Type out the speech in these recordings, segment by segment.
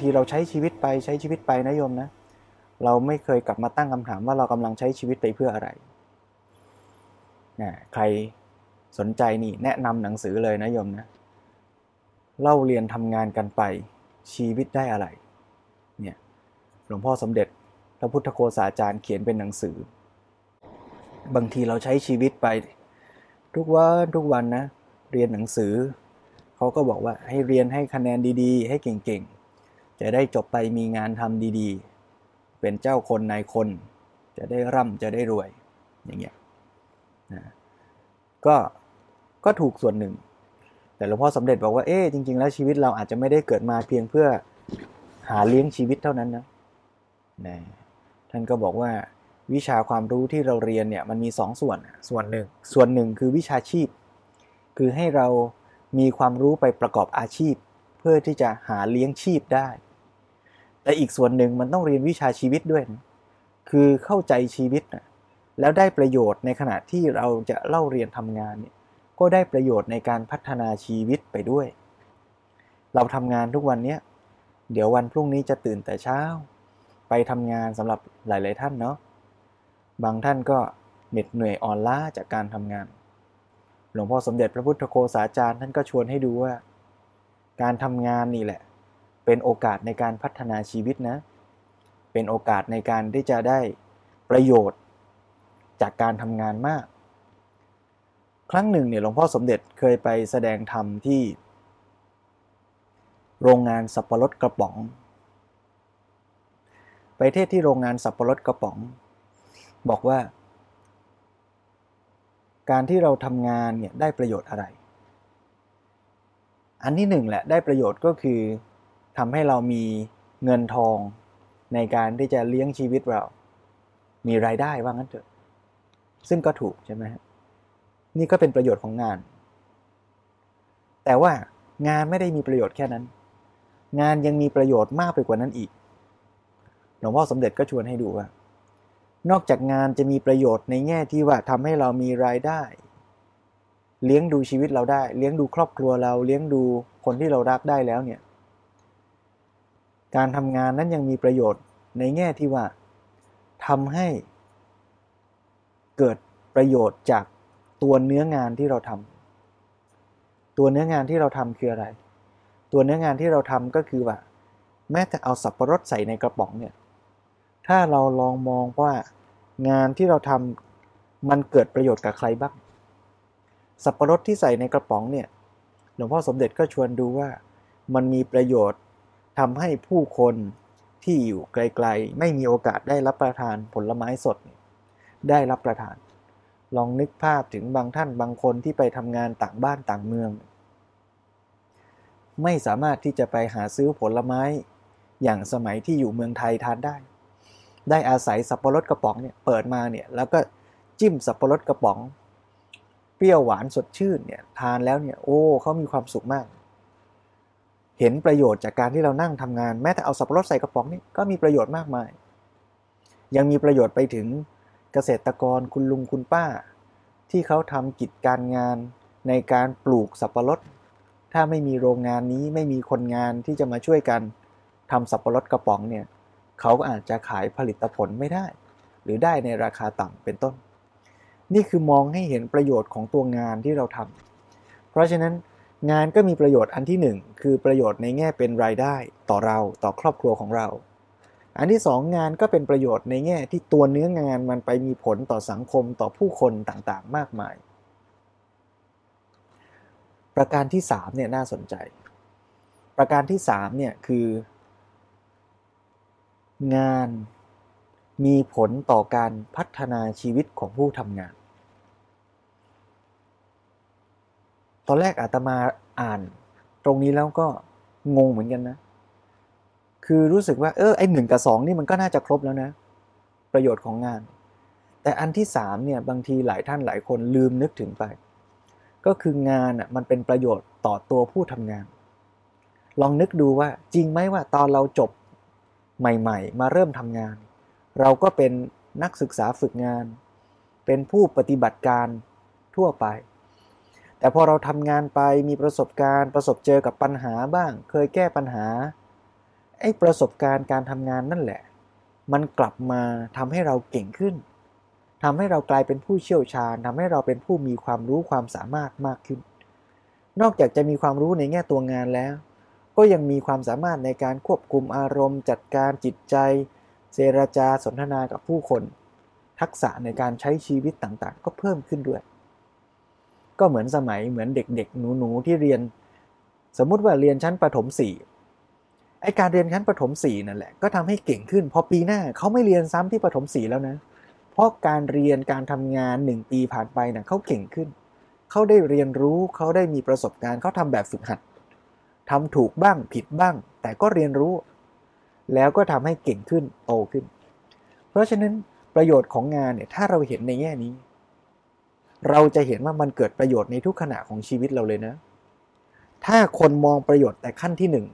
บางทีเราใช้ชีวิตไปใช้ชีวิตไปนะโยมนะ เราไม่เคยกลับมาตั้งคำถามว่าเรากำลังใช้ชีวิตไปเพื่ออะไรนะใครสนใจนี่แนะนำหนังสือเลยนะโยมนะ เล่าเรียนทำงานกันไปชีวิตได้อะไร เนี่ยหลวงพ่อสมเด็จพระพุทธโฆษาจารย์เขียนเป็นหนังสือ บางทีเราใช้ชีวิตไป ทุกวันทุกวันนะ เรียนหนังสือ เขาก็บอกว่าให้เรียนให้คะแนนดีๆ ให้เก่งๆ จะได้จบไปมีงานทำดีๆ เป็นเจ้าคนนายคน จะได้ร่ำจะได้รวยอย่างเงี้ยนะก็ก็ถูกส่วนหนึ่ง แต่หลวงพ่อสมเด็จบอกว่าเอ๊จริง ๆ แล้วชีวิตเราอาจจะไม่ได้เกิดมาเพียงเพื่อหาเลี้ยงชีวิตเท่านั้นนะนะท่านก็บอกว่าวิชาความรู้ที่เราเรียนเนี่ยมันมีสองส่วนส่วนหนึ่งส่วนหนึ่งคือวิชาชีพ คือให้เรามีความรู้ไปประกอบอาชีพ เพื่อที่จะหาเลี้ยงชีพได้ แต่อีกส่วนหนึ่งมันต้องเรียนวิชาชีวิตด้วยนะคือเข้าใจชีวิตนะแล้วได้ประโยชน์ในขณะที่เราจะเล่าเรียนทำงานเนี่ยก็ได้ประโยชน์ในการพัฒนาชีวิตไปด้วย เราทำงานทุกวันนี้เดี๋ยววันพรุ่งนี้จะตื่นแต่เช้า ไปทำงานสำหรับหลาย ๆ ท่านเนาะบางท่านก็เหน็ดเหนื่อยอ่อนล้าจากการทำงาน หลวงพ่อสมเด็จพระพุทธโฆษาจารย์ท่านก็ชวนให้ดูว่า การทำงานนี่แหละ เป็นโอกาสในการพัฒนาชีวิตนะ เป็นโอกาสในการที่จะได้ประโยชน์จากการทำงานมาก ครั้งหนึ่งเนี่ยหลวงพ่อสมเด็จเคยไปแสดงธรรมที่ โรงงานสับปะรดกระป๋อง ไปเทศที่โรงงานสับปะรดกระป๋อง บอกว่า การที่เราทำงานเนี่ยได้ประโยชน์อะไร อันที่หนึ่งแหละได้ประโยชน์ก็คือ ทำให้เรามีเงินทองในการที่จะเลี้ยงชีวิตเรา มีรายได้ว่างั้นเถอะ ซึ่งก็ถูกใช่ไหมนี่ก็เป็นประโยชน์ของงาน แต่ว่างานไม่ได้มีประโยชน์แค่นั้น งานยังมีประโยชน์มากไปกว่านั้นอีก หลวงพ่อสมเด็จก็ชวนให้ดูว่า นอกจากงานจะมีประโยชน์ในแง่ที่ว่าทำให้เรามีรายได้ เลี้ยงดูชีวิตเราได้ เลี้ยงดูครอบครัวเรา เลี้ยงดูคนที่เรารักได้แล้วเนี่ย การทำงานนั้นยังมีประโยชน์ในแง่ที่ว่าทำให้เกิดประโยชน์จากตัวเนื้องานที่เราทำตัวเนื้องานที่เราทำคืออะไร ตัวเนื้องานที่เราทำก็คือว่า แม้แต่เอาสับปะรดใส่ในกระป๋องเนี่ยถ้าเราลองมองว่างานที่เราทำมันเกิดประโยชน์กับใครบ้าง สับปะรดที่ใส่ในกระป๋องเนี่ยหลวงพ่อสมเด็จก็ชวนดูว่ามันมีประโยชน์ ทำให้ผู้คนที่อยู่ไกลๆ ไม่มีโอกาสได้รับประทานผลไม้สด ได้รับประทาน ลองนึกภาพถึงบางท่านบางคนที่ไปทำงานต่างบ้านต่างเมือง ไม่สามารถที่จะไปหาซื้อผลไม้อย่างสมัยที่อยู่เมืองไทยทานได้ ได้อาศัยสับปะรดกระป๋องเนี่ยเปิดมาเนี่ยแล้วก็จิ้มสับปะรดกระป๋อง เปรี้ยวหวานสดชื่นเนี่ยทานแล้วเนี่ยโอ้เขามีความสุขมาก เห็นประโยชน์จากการที่เรานั่งทำงาน แม้แต่เอาสับปะรดใส่กระป๋องนี่ก็มีประโยชน์มากมาย ยังมีประโยชน์ไปถึงเกษตรกรคุณลุงคุณป้า ที่เขาทำกิจการงานในการปลูกสับปะรด ถ้าไม่มีโรงงานนี้ไม่มีคนงานที่จะมาช่วยกันทำสับปะรดกระป๋องเนี่ยเขาก็อาจจะขายผลิตผลไม่ได้ หรือได้ในราคาต่ำเป็นต้น นี่คือมองให้เห็นประโยชน์ของตัวงานที่เราทำเพราะฉะนั้น งานก็มีประโยชน์อันที่หนึ่งคือประโยชน์ในแง่เป็นรายได้ต่อเราต่อครอบครัวของเรา อันที่สองงานก็เป็นประโยชน์ในแง่ที่ตัวเนื้องานมันไปมีผลต่อสังคมต่อผู้คนต่างๆ มากมาย ประการที่สามเนี่ยน่าสนใจ ประการที่สามเนี่ยคือ งานมีผลต่อการพัฒนาชีวิตของผู้ทำงาน ตอนแรกอาตมาอ่าน ตรงนี้แล้วก็งงเหมือนกันนะ คือรู้สึกว่าเออไอหนึ่งกับสองนี่มันก็น่าจะครบแล้วนะ ประโยชน์ของงาน แต่อันที่สามเนี่ยบางทีหลายท่านหลายคนลืมนึกถึงไป ก็คืองานอะมันเป็นประโยชน์ต่อตัวผู้ทำงาน ลองนึกดูว่าจริงไหมว่าตอนเราจบใหม่ ๆ มาเริ่มทำงาน เราก็เป็นนักศึกษาฝึกงาน เป็นผู้ปฏิบัติการทั่วไป แต่พอเราทำงานไปมีประสบการณ์ประสบเจอกับปัญหาบ้าง เคยแก้ปัญหาไอ้ประสบการณ์การทำงานนั่นแหละ มันกลับมาทำให้เราเก่งขึ้นทำให้เรากลายเป็นผู้เชี่ยวชาญทำให้เราเป็นผู้มีความรู้ความสามารถมากขึ้น นอกจากจะมีความรู้ในแง่ตัวงานแล้ว ก็ยังมีความสามารถในการควบคุมอารมณ์ จัดการจิตใจ เจรจาสนทนากับผู้คน ทักษะในการใช้ชีวิตต่างๆ ก็เพิ่มขึ้นด้วย ก็เหมือนสมัยเหมือนเด็กๆหนูๆที่เรียน สมมุติว่าเรียนชั้นประถมสี่ไอการเรียนชั้นประถมสี่นั่นแหละก็ทำให้เก่งขึ้น พอปีหน้าเขาไม่เรียนซ้ำที่ประถมสี่แล้วนะ เพราะการเรียนการทำงานหนึ่งปีผ่านไปนะ่ะเขาเก่งขึ้นเขาได้เรียนรู้เขาได้มีประสบการณ์เขาทำแบบฝึกหัดทำถูกบ้างผิดบ้าง แต่ก็เรียนรู้ แล้วก็ทำให้เก่งขึ้นโตขึ้น เพราะฉะนั้นประโยชน์ของงานเนี่ยถ้าเราเห็นในแง่นี้ เราจะเห็นว่ามันเกิดประโยชน์ในทุกขณะของชีวิตเราเลยนะ ถ้าคนมองประโยชน์แต่ขั้นที่หนึ่ง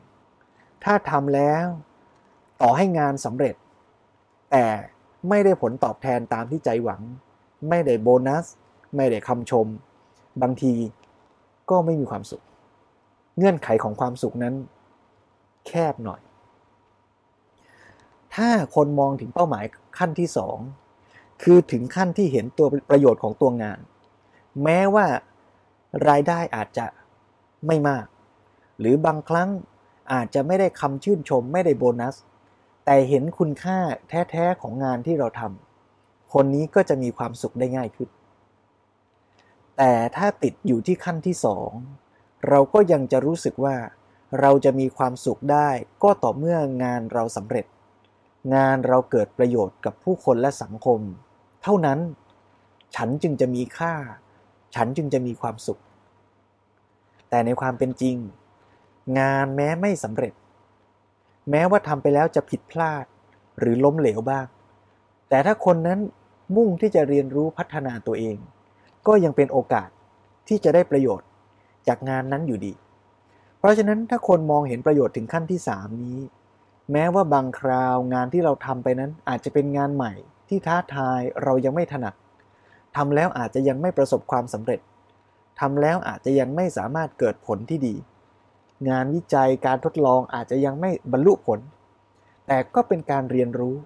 ถ้าทำแล้วต่อให้งานสำเร็จ แต่ไม่ได้ผลตอบแทนตามที่ใจหวัง ไม่ได้โบนัส ไม่ได้คำชม บางทีก็ไม่มีความสุข เงื่อนไขของความสุขนั้น แคบหน่อย ถ้าคนมองถึงเป้าหมายขั้นที่สองคือถึงขั้นที่เห็นตัวประโยชน์ของตัวงาน แม้ว่ารายได้อาจจะไม่มาก หรือบางครั้งอาจจะไม่ได้คำชื่นชมไม่ได้โบนัส แต่เห็นคุณค่าแท้ๆของงานที่เราทำคนนี้ก็จะมีความสุขได้ง่ายขึ้น แต่ถ้าติดอยู่ที่ขั้นที่สองเราก็ยังจะรู้สึกว่าเราจะมีความสุขได้ก็ต่อเมื่องานเราสำเร็จ งานเราเกิดประโยชน์กับผู้คนและสังคม เท่านั้นฉันจึงจะมีค่า ฉันจึงจะมีความสุข แต่ในความเป็นจริง งานแม้ไม่สำเร็จ แม้ว่าทำไปแล้วจะผิดพลาดหรือล้มเหลวบ้าง แต่ถ้าคนนั้นมุ่งที่จะเรียนรู้พัฒนาตัวเอง ก็ยังเป็นโอกาสที่จะได้ประโยชน์จากงานนั้นอยู่ดี เพราะฉะนั้นถ้าคนมองเห็นประโยชน์ถึงขั้นที่ 3 นี้ แม้ว่าบางคราวงานที่เราทำไปนั้นอาจจะเป็นงานใหม่ที่ท้าทายเรายังไม่ถนัด ทำแล้วอาจจะยังไม่ประสบความสำเร็จทำแล้วอาจจะยังไม่สามารถเกิดผลที่ดี งานวิจัยการทดลองอาจจะยังไม่บรรลุผล แต่ก็เป็นการเรียนรู้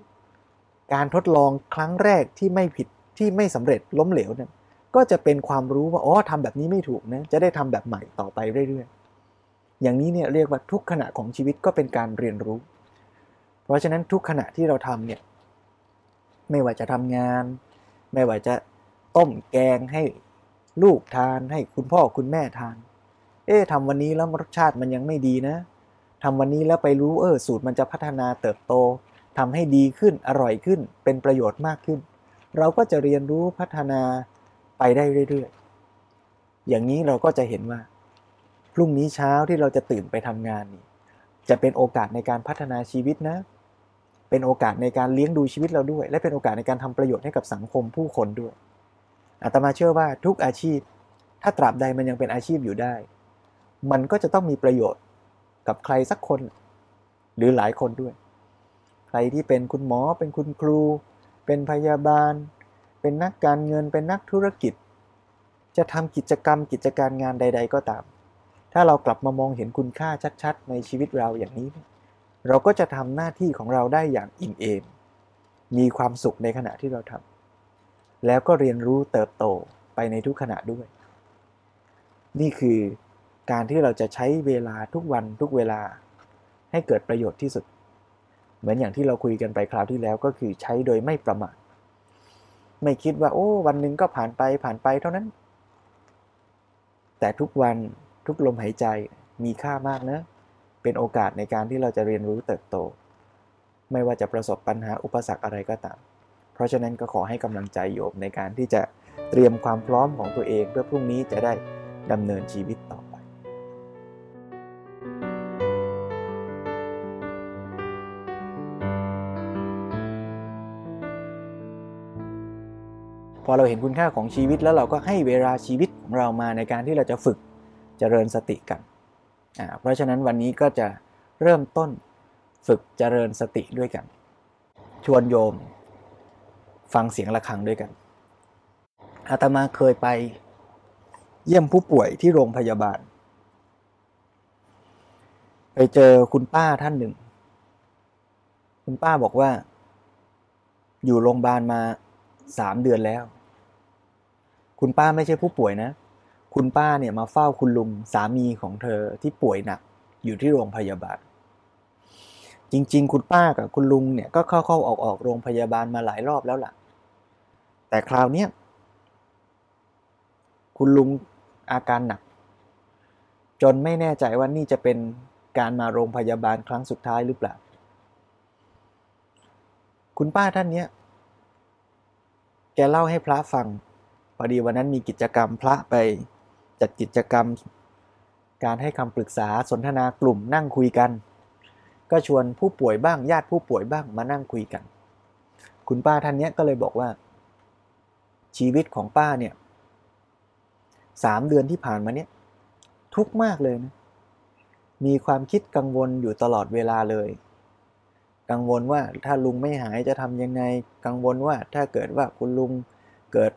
การทดลองครั้งแรกที่ไม่ผิดที่ไม่สำเร็จล้มเหลวเนี่ยก็จะเป็นความรู้ว่าอ๋อทำแบบนี้ไม่ถูกนะจะได้ทำแบบใหม่ต่อไปเรื่อยๆ อย่างนี้เนี่ยเรียกว่าทุกขณะของชีวิตก็เป็นการเรียนรู้ เพราะฉะนั้นทุกขณะที่เราทำเนี่ยไม่ว่าจะทำงาน ไม่ว่าจะ ต้มแกงให้ลูกทานให้คุณพ่อคุณแม่ทาน เอ๊ะทำวันนี้แล้วรสชาติมันยังไม่ดีนะทำวันนี้แล้วไปรู้เออสูตรมันจะพัฒนาเติบโตทำให้ดีขึ้นอร่อยขึ้น เป็นประโยชน์มากขึ้น เราก็จะเรียนรู้พัฒนาไปได้เรื่อยๆ อย่างนี้เราก็จะเห็นว่า พรุ่งนี้เช้าที่เราจะตื่นไปทำงานนี่จะเป็นโอกาสในการพัฒนาชีวิตนะ เป็นโอกาสในการเลี้ยงดูชีวิตเราด้วย และเป็นโอกาสในการทำประโยชน์ให้กับสังคมผู้คนด้วย อาตมาเชื่อว่าทุกอาชีพ ถ้าตราบใดมันยังเป็นอาชีพอยู่ได้ มันก็จะต้องมีประโยชน์กับใครสักคน หรือหลายคนด้วย ใครที่เป็นคุณหมอ เป็นคุณครู เป็นพยาบาล เป็นนักการเงิน เป็นนักธุรกิจ จะทำกิจกรรมกิจการงานใด ๆ ก็ตาม ถ้าเรากลับมามองเห็นคุณค่าชัด ๆ ในชีวิตเราอย่างนี้ เราก็จะทำหน้าที่ของเราได้อย่างอิ่มเอมมีความสุขในขณะที่เราทำ แล้วก็เรียนรู้เติบโตไปในทุกขณะด้วย นี่คือการที่เราจะใช้เวลาทุกวันทุกเวลาให้เกิดประโยชน์ที่สุด เหมือนอย่างที่เราคุยกันไปคราวที่แล้วก็คือใช้โดยไม่ประมาทไม่คิดว่า โอ้วันหนึ่งก็ผ่านไปผ่านไปเท่านั้น แต่ทุกวันทุกลมหายใจมีค่ามากนะ เป็นโอกาสในการที่เราจะเรียนรู้เติบโต ไม่ว่าจะประสบปัญหาอุปสรรคอะไรก็ตาม ราะฉะนั้นก็ขอให้กำลังใจโยมในการที่จะเตรียมความพร้อมของตัวเองเพื่อพรุ่งนี้จะได้ดำเนินชีวิตต่อไป พอเราเห็นคุณค่าของชีวิตแล้วเราก็ให้เวลาชีวิตของเรามาในการที่เราจะฝึกเจริญสติกัน เพราะฉะนั้นวันนี้ก็จะเริ่มต้นฝึกเจริญสติด้วยกัน ชวนโยม ฟังเสียงะระฆังด้วยกันอาตมาเคยไปเยี่ยมผู้ป่วยที่โรงพยาบาล ไปเจอคุณป้าท่านหนึ่ง คุณป้าบอกว่า อยู่โรงพยาบาลมาสามเดือนแล้ว คุณป้าไม่ใช่ผู้ป่วยนะ คุณป้าเนี่ยมาเฝ้าคุณลุงสามีของเธอที่ป่วยหนักอยู่ที่โรงพยาบาล จริง ๆ คุณป้ากับคุณลุงเนี่ยก็เข้าเข้าออกออกโรงพยาบาลมาหลายรอบแล้วล่ะ แต่คราวเนี้ยคุณลุงอาการหนัก จนไม่แน่ใจว่านี่จะเป็นการมาโรงพยาบาลครั้งสุดท้ายหรือเปล่า คุณป้าท่านเนี้ยแกเล่าให้พระฟังพอดีวันนั้นมีกิจกรรมพระไปจัดกิจกรรม การให้คำปรึกษาสนทนากลุ่มนั่งคุยกัน ก็ชวนผู้ป่วยบ้างญาติผู้ป่วยบ้างมานั่งคุยกัน คุณป้าท่านเนี้ยก็เลยบอกว่า ชีวิตของป้าเนี่ยสามเดือนที่ผ่านมาเนี่ย ทุกข์มากเลยนะ มีความคิดกังวลอยู่ตลอดเวลาเลย กังวลว่าถ้าลุงไม่หายจะทำยังไง กังวลว่าถ้าเกิดว่าคุณลุงเกิด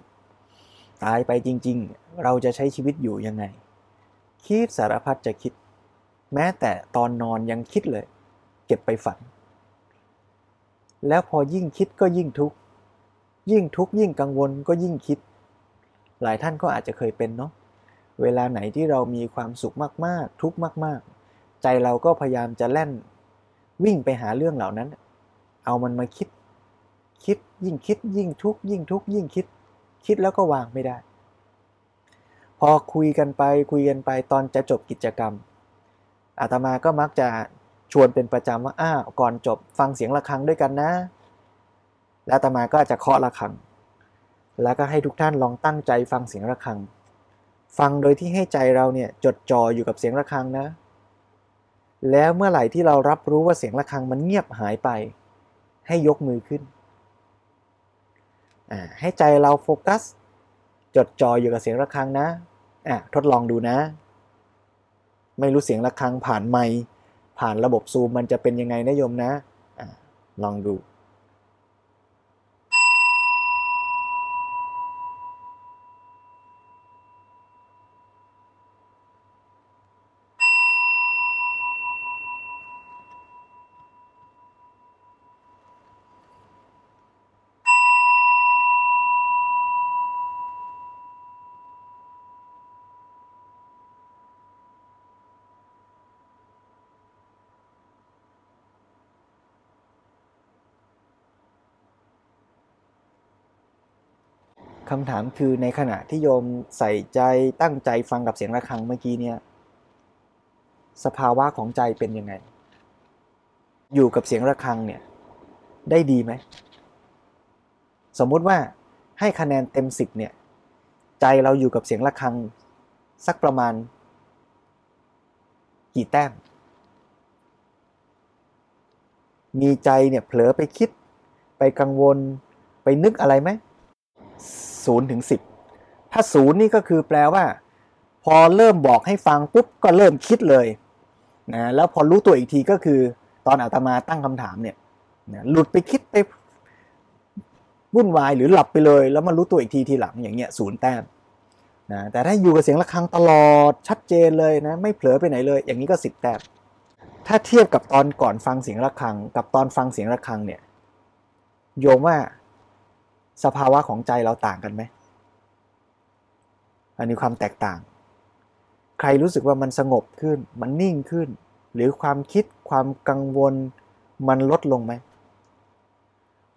ตายไปจริง ๆ เราจะใช้ชีวิตอยู่ยังไง คิดสารพัดจะคิด แม้แต่ตอนนอนยังคิดเลย เก็บไปฝัน แล้วพอยิ่งคิดก็ยิ่งทุกข์ ยิ่งทุกข์ยิ่งกังวลก็ยิ่งคิด หลายท่านก็อาจจะเคยเป็นเนาะเวลาไหนที่เรามีความสุขมากๆ ทุกข์มาก ๆ ใจเราก็พยายามจะแล่น วิ่งไปหาเรื่องเหล่านั้น เอามันมาคิด คิดยิ่งคิด ยิ่งทุกข์ยิ่งทุกข์ยิ่งคิด คิดแล้วก็วางไม่ได้ พอคุยกันไปคุยกันไปตอนจะจบกิจกรรมอาตมาก็มักจะชวนเป็นประจำว่าอ้าวก่อนจบฟังเสียงะระฆังด้วยกันนะ แล้วอาตมาก็จะเคาะระฆัง แล้วก็ให้ทุกท่านลองตั้งใจฟังเสียงระฆัง ฟังโดยที่ให้ใจเราเนี่ยจดจ่ออยู่กับเสียงระฆังนะ แล้วเมื่อไหร่ที่เรารับรู้ว่าเสียงระฆังมันเงียบหายไป ให้ยกมือขึ้น ให้ใจเราโฟกัส จดจ่ออยู่กับเสียงระฆังนะะทดลองดูนะ ไม่รู้เสียงระฆังผ่านไมผ่านระบบซูมมันจะเป็นยังไงนะโยมนะอะลองดู คำถามคือในขณะที่โยมใส่ใจตั้งใจฟังกับเสียงะระฆังเมื่อกี้เนี่ย สภาวะของใจเป็นยังไง อยู่กับเสียงะระฆังเนี่ย ได้ดีไหม สมมุติว่าให้คะแนนเต็มสิบเนี่ย ใจเราอยู่กับเสียงะระฆัง สักประมาณ กี่แต้ม มีใจเนี่ยเผลอไปคิด ไปกังวลไปนึกอะไรไหม ศูนย์ถึงสิบถ้าศูนย์นี่ก็คือแปลว่า พอเริ่มบอกให้ฟังปุ๊บก็เริ่มคิดเลยนะแล้วพอรู้ตัวอีกทีก็คือ ตอนอาตมาตั้งคำถามเนี่ยนะหลุดไปคิดไปวุ่นวายหรือหลับไปเลย แล้วมารู้ตัวอีกทีทีหลังอย่างเงี้ยศูนย์แต้มนะแต่ถ้าอยู่กับเสียงะระฆังตลอดชัดเจนเลยนะไม่เผลอไปไหนเลย อย่างนี้ก็สิบแต้มถ้าเทียบกับตอนก่อนฟังเสียงะระฆัง กับตอนฟังเสียงะระฆังเนี่ยโยมว่า สภาวะของใจเราต่างกันไหมอันนี้ความแตกต่าง ใครรู้สึกว่ามันสงบขึ้น มันนิ่งขึ้น หรือความคิดความกังวล มันลดลงไหม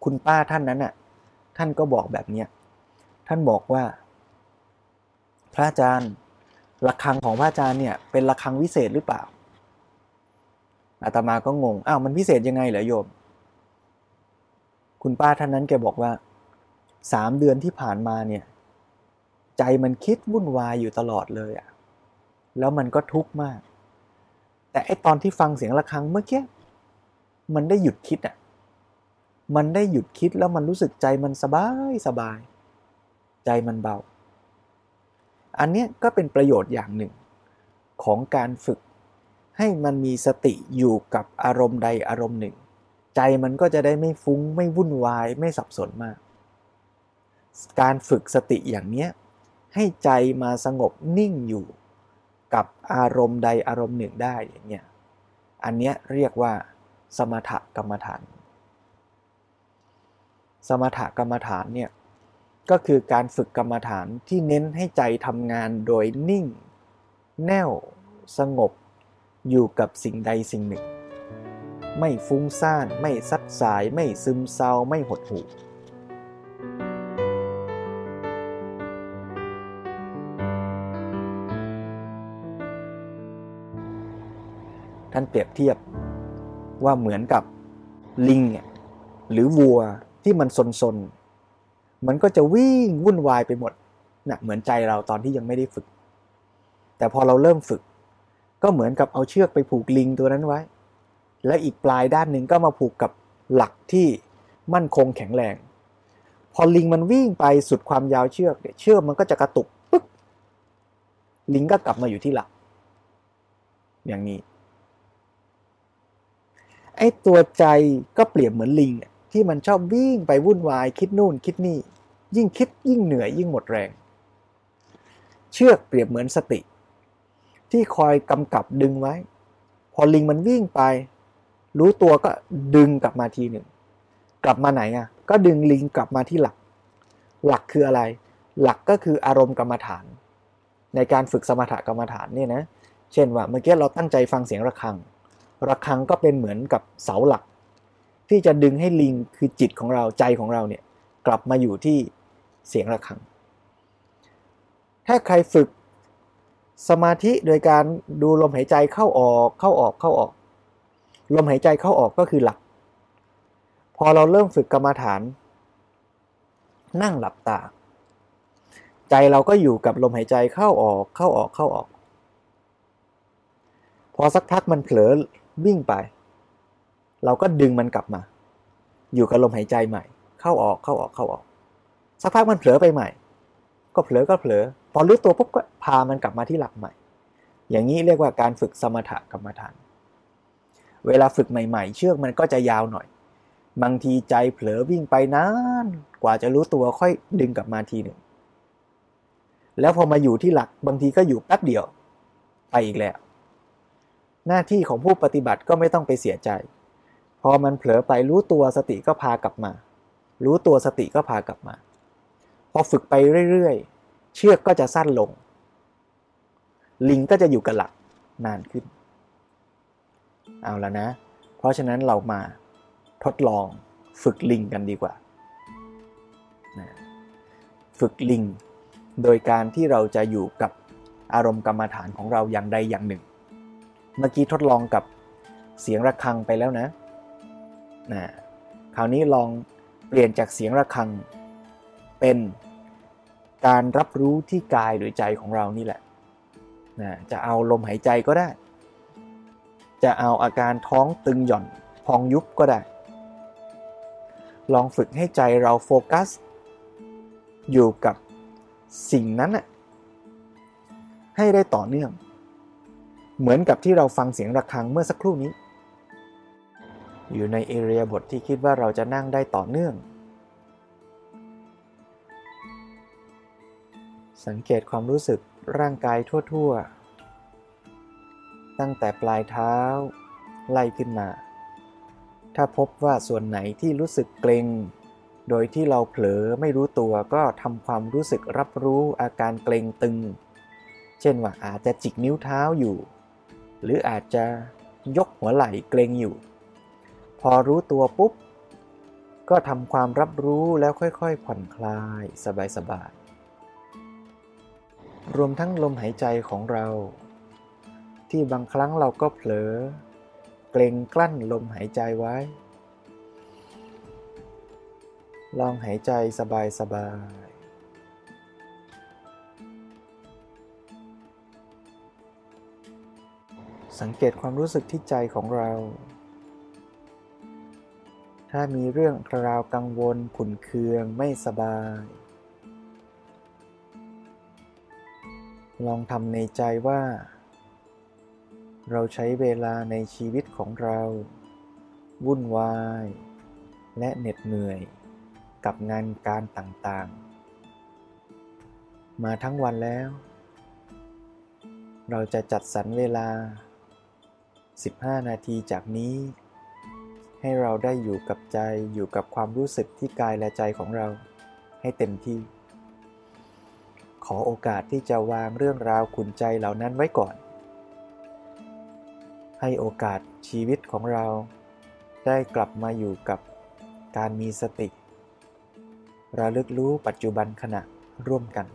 คุณป้าท่านนั้นน่ะ ท่านก็บอกแบบเนี้ยท่านบอกว่า พระอาจารย์ระฆังของพระอาจารย์เนี่ย เป็นระฆังวิเศษหรือเปล่าอาตมาก็งง อ้าวมันพิเศษยังไงเหรอโยม คุณป้าท่านนั้นแกบอกว่า สามเดือนที่ผ่านมาเนี่ย ใจมันคิดวุ่นวายอยู่ตลอดเลยอะ่ะ แล้วมันก็ทุกข์มาก แต่ไอตอนที่ฟังเสียงะระฆังเมื่อกี้มันได้หยุดคิดอะ่ะ มันได้หยุดคิดแล้วมันรู้สึกใจมันสบายสบาย ใจมันเบา อันนี้ก็เป็นประโยชน์อย่างหนึ่ง ของการฝึก ให้มันมีสติอยู่กับอารมณ์ใดอารมณ์หนึ่ง ใจมันก็จะได้ไม่ฟุง้งไม่วุ่นวายไม่สับสนมาก การฝึกสติอย่างนี้ให้ใจมาสงบนิ่งอยู่กับอารมณ์ใดอารมณ์หนึ่งได้อย่างเงี้ยอันเนี้ยเรียกว่า สมถกรรมฐาน สมถกรรมฐานเนี่ยก็คือการฝึกกรรมฐานที่เน้นให้ใจทำงานโดยนิ่ง แน่วสงบ อยู่กับสิ่งใดสิ่งหนึ่ง ไม่ฟุ้งซ่าน ไม่ซัดสาย ไม่ซึมเศร้า ไม่หดหู่ ท่านเปรียบเทียบว่าเหมือนกับลิงหรือวัวที่มันซนๆ มันก็จะวิ่งวุ่นวายไปหมดนะเหมือนใจเราตอนที่ยังไม่ได้ฝึก แต่พอเราเริ่มฝึก ก็เหมือนกับเอาเชือกไปผูกลิงตัวนั้นไว้ และอีกปลายด้านหนึ่งก็มาผูกกับหลักที่มั่นคงแข็งแรง พอลิงมันวิ่งไปสุดความยาวเชือกเนี่ยเชือกมันก็จะกระตุกปึ๊บลิงก็กลับมาอยู่ที่หลัก อย่างนี้ ไอ้ตัวใจก็เปรียบเหมือนลิงที่มันชอบวิ่งไปวุ่นวายคิดนู่นคิดนี่ ยิ่งคิดยิ่งเหนื่อยยิ่งหมดแรง เชือกเปรียบเหมือนสติ ที่คอยกำกับดึงไว้ พอลิงมันวิ่งไป รู้ตัวก็ดึงกลับมาทีหนึ่ง กลับมาไหนอะ ก็ดึงลิงกลับมาที่หลัก หลักคืออะไร หลักก็คืออารมณ์กรรมฐาน ในการฝึกสมถกรรมฐานเนี่ยนะ เช่นว่าเมื่อกี้เราตั้งใจฟังเสียงระฆัง ระฆังก็เป็นเหมือนกับเสาหลัก ที่จะดึงให้ลิงคือจิตของเราใจของเราเนี่ยกลับมาอยู่ที่เสียงระฆัง ถ้าใครฝึกสมาธิโดยการดูลมหายใจเข้าออกเข้าออกเข้าออก ลมหายใจเข้าออกก็คือหลัก พอเราเริ่มฝึกกรรมฐาน นั่งหลับตา ใจเราก็อยู่กับลมหายใจเข้าออกเข้าออกเข้าออก พอสักพักมันเผลอ วิ่งไป เราก็ดึงมันกลับมา อยู่กับลมหายใจใหม่ เข้าออกเข้าออกเข้าออก สักพักมันเผลอไปใหม่ ก็เผลอก็เผลอ พอรู้ตัวปุ๊บก็พามันกลับมาที่หลักใหม่ อย่างนี้เรียกว่าการฝึกสมถกรรมฐาน เวลาฝึกใหม่ ๆ เชือกมันก็จะยาวหน่อย บางทีใจเผลอวิ่งไปนานกว่าจะรู้ตัวค่อยดึงกลับมาทีหนึ่งแล้วพอมาอยู่ที่หลักบางทีก็อยู่แป๊บเดียว ไปอีกแล้ว หน้าที่ของผู้ปฏิบัติก็ไม่ต้องไปเสียใจ พอมันเผลอไปรู้ตัวสติก็พากลับมา รู้ตัวสติก็พากลับมา พอฝึกไปเรื่อยๆ เชือกก็จะสั้นลง ลิงก็จะอยู่กับหลักนานขึ้น เอาแล้วนะ เพราะฉะนั้นเรามาทดลองฝึกลิงกันดีกว่า ฝึกลิง โดยการที่เราจะอยู่กับอารมณ์กรรมฐานของเราอย่างใดอย่างหนึ่ง เมื่อกี้ทดลองกับเสียงระฆังไปแล้วนะนะคราวนี้ลองเปลี่ยนจากเสียงระฆัง เป็นการรับรู้ที่กายหรือใจของเรานี่แหละนะจะเอาลมหายใจก็ได้ จะเอาอาการท้องตึงหย่อนพองยุบก็ได้ ลองฝึกให้ใจเราโฟกัส อยู่กับสิ่งนั้นให้ได้ต่อเนื่อง เหมือนกับที่เราฟังเสียงระฆังเมื่อสักครู่นี้ อยู่ในเอเรียบทที่คิดว่าเราจะนั่งได้ต่อเนื่อง สังเกตความรู้สึกร่างกายทั่ว ๆ ตั้งแต่ปลายเท้า ไล่ขึ้นมา ถ้าพบว่าส่วนไหนที่รู้สึกเกร็งโดยที่เราเผลอไม่รู้ตัวก็ทำความรู้สึกรับรู้อาการเกร็งตึง เช่นว่าอาจจะจิกนิ้วเท้าอยู่ หรืออาจจะยกหัวไหล่เกรงอยู่ พอรู้ตัวปุ๊บ ก็ทำความรับรู้แล้วค่อยๆ ผ่อนคลายสบายๆ รวมทั้งลมหายใจของเรา ที่บางครั้งเราก็เผลอ เกรงกลั้นลมหายใจไว้ ลองหายใจสบายๆ สังเกตความรู้สึกที่ใจของเรา ถ้ามีเรื่องคราวกังวล ขุ่นเคืองไม่สบาย ลองทำในใจว่า เราใช้เวลาในชีวิตของเรา วุ่นวาย และเหน็ดเหนื่อยกับงานการต่างๆ มาทั้งวันแล้วเราจะจัดสรรเวลา 15 นาทีจากนี้ ให้เราได้อยู่กับใจอยู่กับความรู้สึกที่กายและใจของเรา ให้เต็มที่ ขอโอกาสที่จะวางเรื่องราวขุนใจเหล่านั้นไว้ก่อน ให้โอกาสชีวิตของเรา ได้กลับมาอยู่กับการมีสติ ระลึกรู้ปัจจุบันขณะร่วมกัน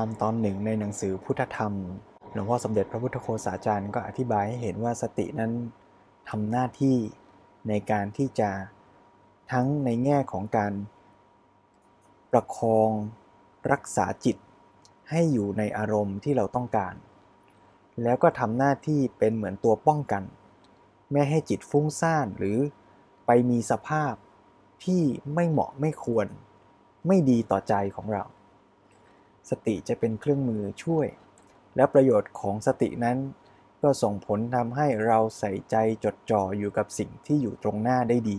ความตอนหนึ่งในหนังสือพุทธธรรม หลวงพ่อสมเด็จพระพุทธโฆษาจารย์ก็อธิบายให้เห็นว่าสตินั้นทำหน้าที่ในการที่จะทั้งในแง่ของการประคองรักษาจิต ให้อยู่ในอารมณ์ที่เราต้องการ แล้วก็ทำหน้าที่เป็นเหมือนตัวป้องกัน ไม่ให้จิตฟุ้งซ่านหรือไปมีสภาพที่ไม่เหมาะไม่ควร ไม่ดีต่อใจของเรา สติจะเป็นเครื่องมือช่วย และประโยชน์ของสตินั้น ก็ส่งผลทำให้เราใส่ใจจดจ่ออยู่กับสิ่งที่อยู่ตรงหน้าได้ดี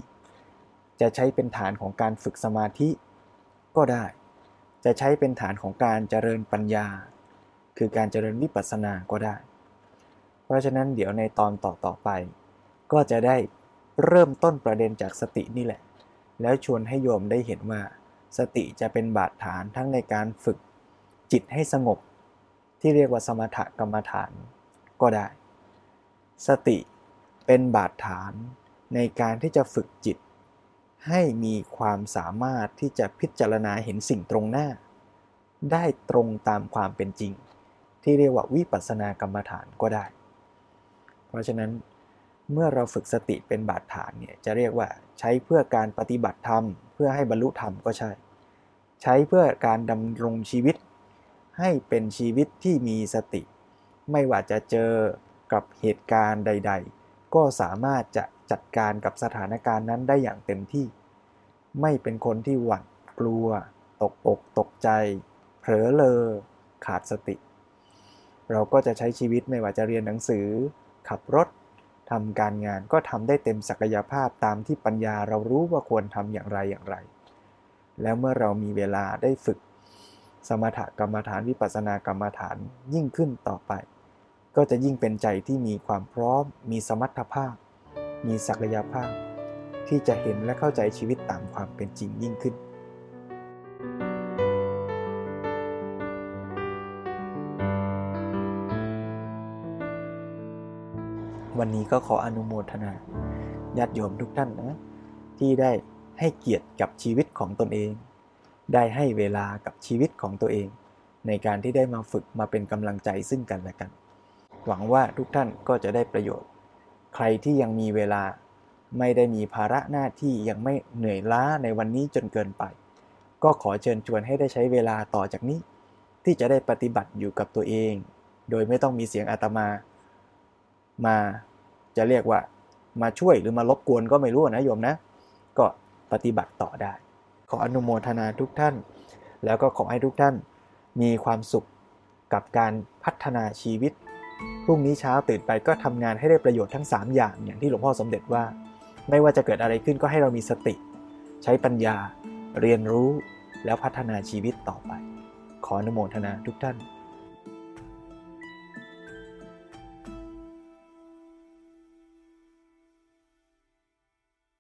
จะใช้เป็นฐานของการฝึกสมาธิก็ได้ จะใช้เป็นฐานของการเจริญปัญญา คือการเจริญวิปัสสนาก็ได้ เพราะฉะนั้นเดี๋ยวในตอนต่อต่อไป ก็จะได้เริ่มต้นประเด็นจากสตินี่แหละ แล้วชวนให้โยมได้เห็นว่า สติจะเป็นบาดฐานทั้งในการฝึก จิตให้สงบที่เรียกว่าสมถกรรมฐานก็ได้ สติเป็นบาดฐานในการที่จะฝึกจิต ให้มีความสามารถที่จะพิจารณาเห็นสิ่งตรงหน้า ได้ตรงตามความเป็นจริง ที่เรียกว่าวิปัสสนากรรมฐานก็ได้ เพราะฉะนั้นเมื่อเราฝึกสติเป็นบาดฐานเนี่ยจะเรียกว่าใช้เพื่อการปฏิบัติธรรม เพื่อให้บรรลุธรรมก็ใช่ ใช้เพื่อการดำรงชีวิต ให้เป็นชีวิตที่มีสติ ไม่ว่าจะเจอกับเหตุการณ์ใด ๆ ก็สามารถจะจัดการกับสถานการณ์นั้นได้อย่างเต็มที่ ไม่เป็นคนที่หวาดกลัว ตกอกตกใจ เผลอเลอ ขาดสติ เราก็จะใช้ชีวิตไม่ว่าจะเรียนหนังสือ ขับรถทำการงานก็ทำได้เต็มศักยภาพตามที่ปัญญาเรารู้ว่าควรทำอย่างไรอย่างไร แล้วเมื่อเรามีเวลาได้ฝึก สมถกรรมฐานวิปัสสนากรรมฐานยิ่งขึ้นต่อไป ก็จะยิ่งเป็นใจที่มีความพร้อม มีสมรรถภาพ มีศักยภาพ ที่จะเห็นและเข้าใจชีวิตตามความเป็นจริงยิ่งขึ้น วันนี้ก็ขออนุโมทนาญาติโยมทุกท่านนะ ที่ได้ให้เกียรติกับชีวิตของตนเอง ได้ให้เวลากับชีวิตของตัวเอง ในการที่ได้มาฝึกมาเป็นกำลังใจซึ่งกันและกัน หวังว่าทุกท่านก็จะได้ประโยชน์ ใครที่ยังมีเวลาไม่ได้มีภาระหน้าที่ยังไม่เหนื่อยล้าในวันนี้จนเกินไป ก็ขอเชิญชวนให้ได้ใช้เวลาต่อจากนี้ ที่จะได้ปฏิบัติอยู่กับตัวเอง โดยไม่ต้องมีเสียงอาตมา มาจะเรียกว่ามาช่วยหรือมารบกวนก็ไม่รู้นะโยมนะ ก็ปฏิบัติต่อได้ ขออนุโมทนาทุกท่าน แล้วก็ขอให้ทุกท่านมีความสุขกับการพัฒนาชีวิต พรุ่งนี้เช้าตื่นไปก็ทำงานให้ได้ประโยชน์ทั้ง 3 อย่างอย่างที่หลวงพ่อสมเด็จว่า ไม่ว่าจะเกิดอะไรขึ้นก็ให้เรามีสติ ใช้ปัญญา เรียนรู้แล้วพัฒนาชีวิตต่อไป ขออนุโมทนาทุกท่าน